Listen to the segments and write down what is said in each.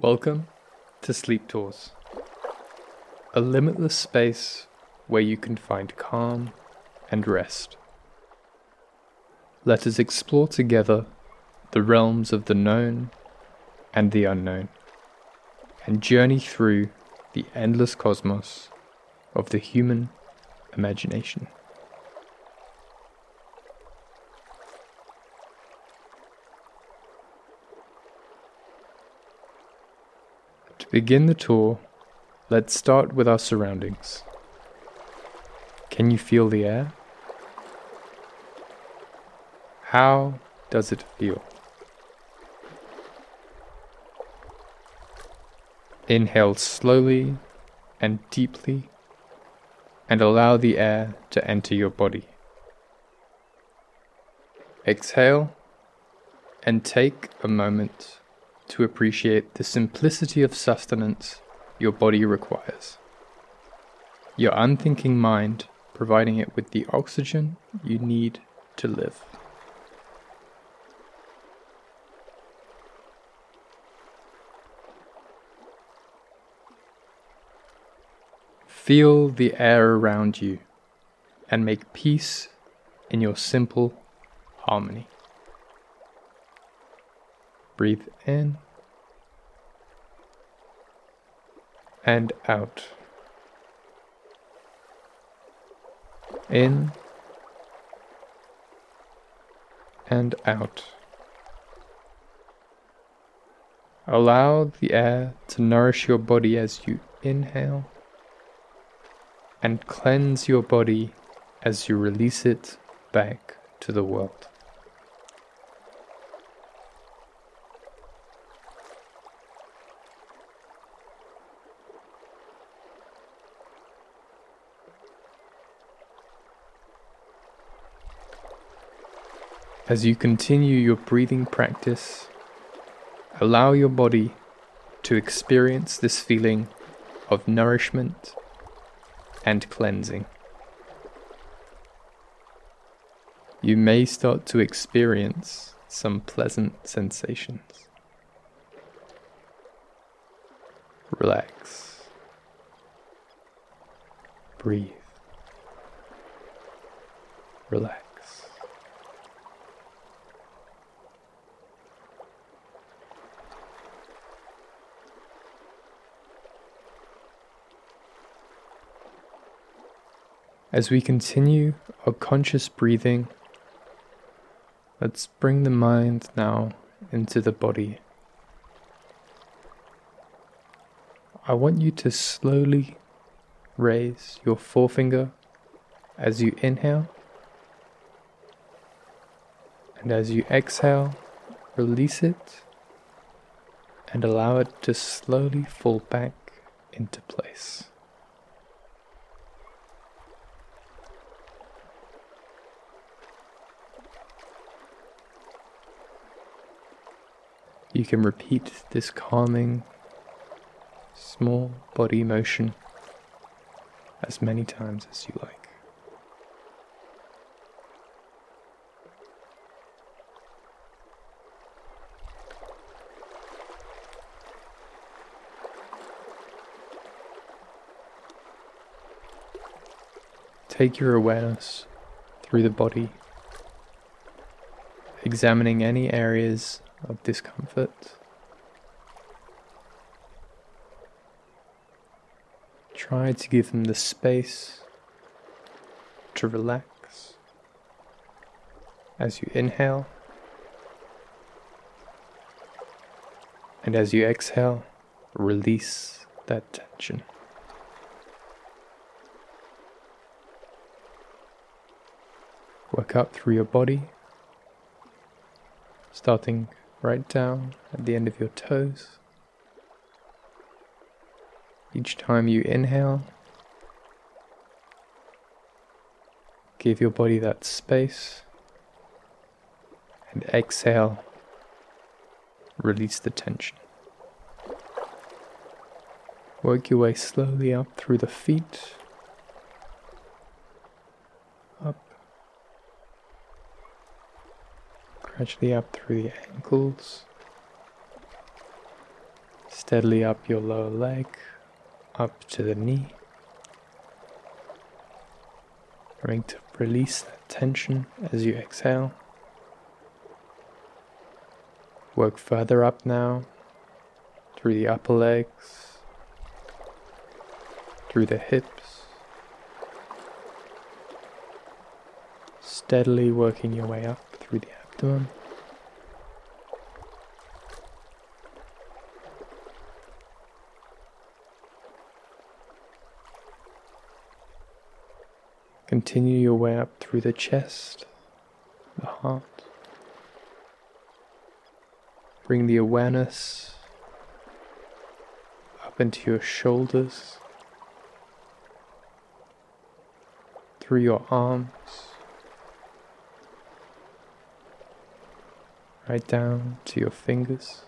Welcome to Sleep Tours, a limitless space where you can find calm and rest. Let us explore together the realms of the known and the unknown, and journey through the endless cosmos of the human imagination. Begin the tour, let's start with our surroundings. Can you feel the air? How does it feel? Inhale slowly and deeply and allow the air to enter your body. Exhale and take a moment to appreciate the simplicity of sustenance your body requires. Your unthinking mind providing it with the oxygen you need to live. Feel the air around you and make peace in your simple harmony. Breathe in and out. In and out. Allow the air to nourish your body as you inhale and cleanse your body as you release it back to the world. As you continue your breathing practice, allow your body to experience this feeling of nourishment and cleansing. You may start to experience some pleasant sensations. Relax. Breathe. Relax. As we continue our conscious breathing, let's bring the mind now into the body. I want you to slowly raise your forefinger as you inhale, and as you exhale, release it and allow it to slowly fall back into place. You can repeat this calming, small body motion as many times as you like. Take your awareness through the body, examining any areas of discomfort. Try to give them the space to relax as you inhale. And as you exhale, release that tension. Work up through your body, starting right down at the end of your toes. Each time you inhale, give your body that space, and exhale, release the tension. Work your way slowly up through the feet, up gradually up through the ankles, steadily up your lower leg, up to the knee. Trying to release that tension as you exhale. Work further up now through the upper legs, through the hips, steadily working your way up through the Continue your way up through the chest, the heart. Bring the awareness up into your shoulders, through your arms, right down to your fingers.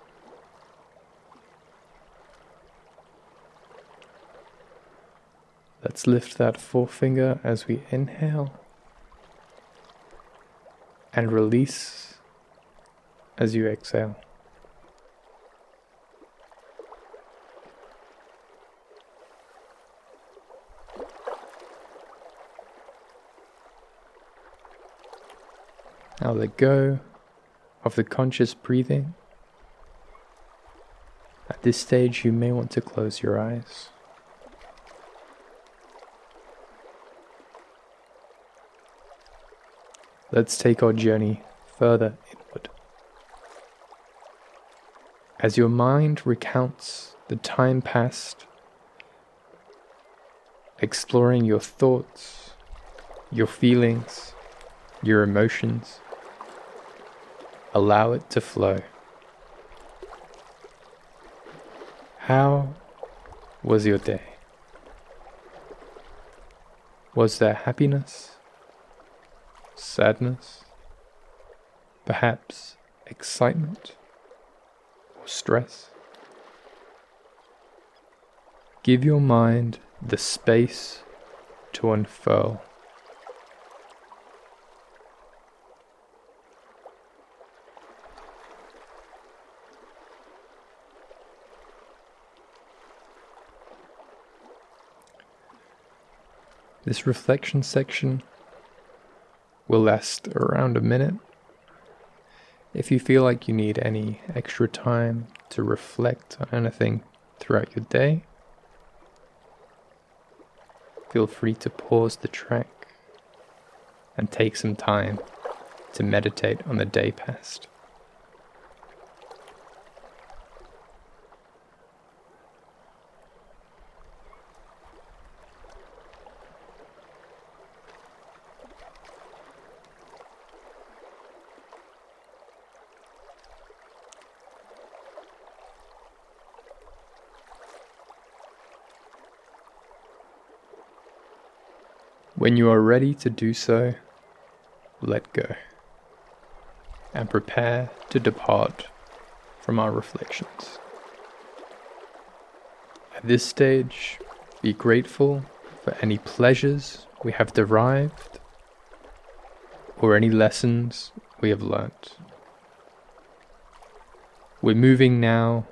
Let's lift that forefinger as we inhale and release as you exhale. Now let go of the conscious breathing. At this stage, you may want to close your eyes. Let's take our journey further inward. As your mind recounts the time past, exploring your thoughts, your feelings, your emotions, allow it to flow. How was your day? Was there happiness? sadness, perhaps excitement or stress. Give your mind the space to unfurl. This reflection section will last around a minute. If you feel like you need any extra time to reflect on anything throughout your day, feel free to pause the track and take some time to meditate on the day past. When you are ready to do so, let go and prepare to depart from our reflections. At this stage, be grateful for any pleasures we have derived or any lessons we have learnt. We're moving now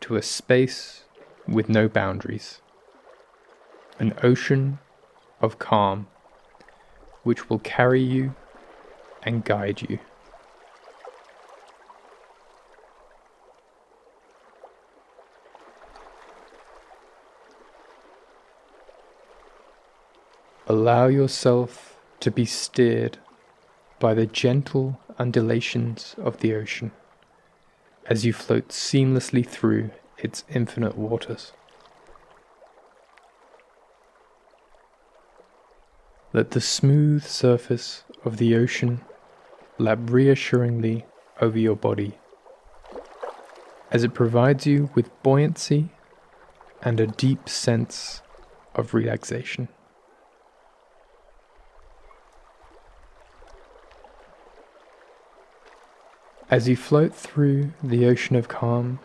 to a space with no boundaries, an ocean of calm, which will carry you and guide you. Allow yourself to be steered by the gentle undulations of the ocean as you float seamlessly through its infinite waters. Let the smooth surface of the ocean lap reassuringly over your body as it provides you with buoyancy and a deep sense of relaxation. As you float through the ocean of calm,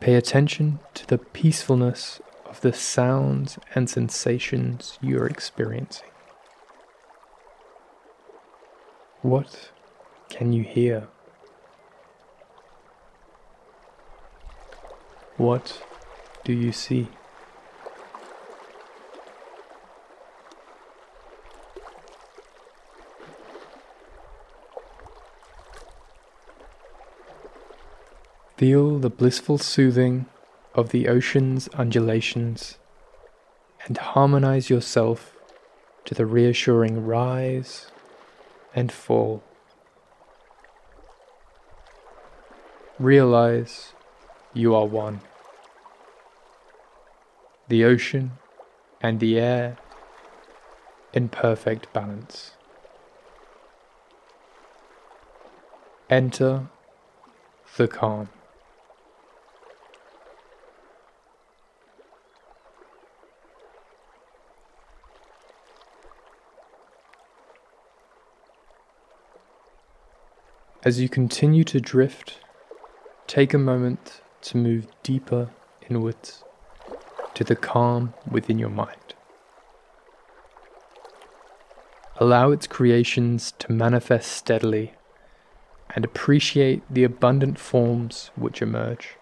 pay attention to the peacefulness of the sounds and sensations you're experiencing. What can you hear? What do you see? Feel the blissful soothing of the ocean's undulations and harmonize yourself to the reassuring rise and fall. Realize you are one. The ocean and the air in perfect balance. Enter the calm. As you continue to drift, take a moment to move deeper inwards to the calm within your mind. Allow its creations to manifest steadily and appreciate the abundant forms which emerge.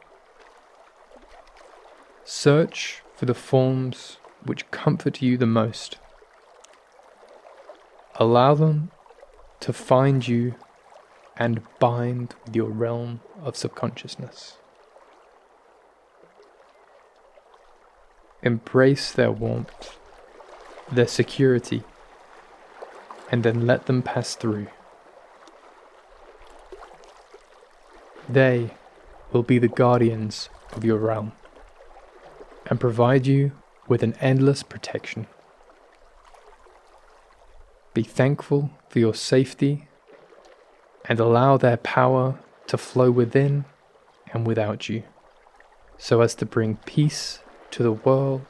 Search for the forms which comfort you the most. Allow them to find you and bind with your realm of subconsciousness. Embrace their warmth, their security, and then let them pass through. They will be the guardians of your realm and provide you with an endless protection. Be thankful for your safety and allow their power to flow within and without you, so as to bring peace to the world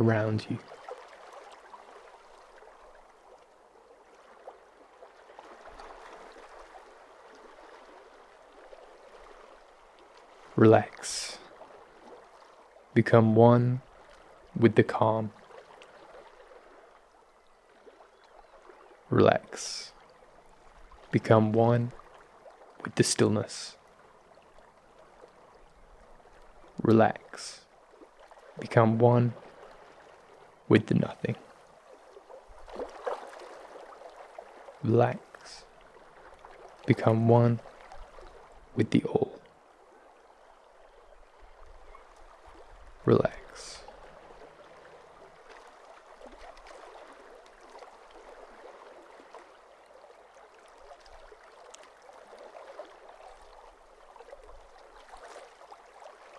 around you. Relax. Become one with the calm. Relax become one with the stillness. Relax. Become one with the nothing. Relax. Become one with the all. Relax.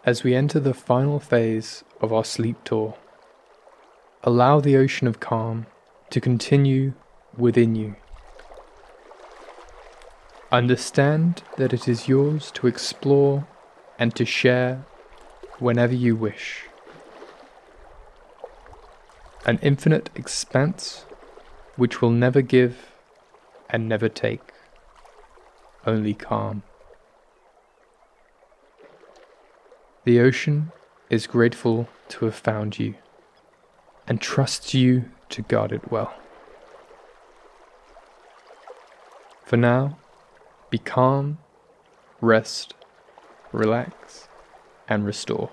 As we enter the final phase of our sleep tour, allow the ocean of calm to continue within you. Understand that it is yours to explore and to share whenever you wish. An infinite expanse which will never give and never take, only calm. The ocean is grateful to have found you and trusts you to guard it well. For now, be calm, rest, relax, and restore.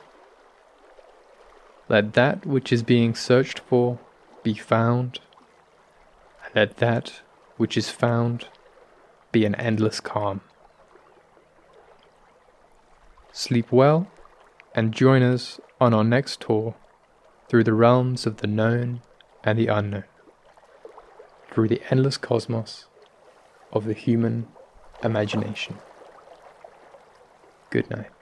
Let that which is being searched for be found, and let that which is found be an endless calm. Sleep well and join us on our next tour through the realms of the known and the unknown, through the endless cosmos of the human imagination. Good night.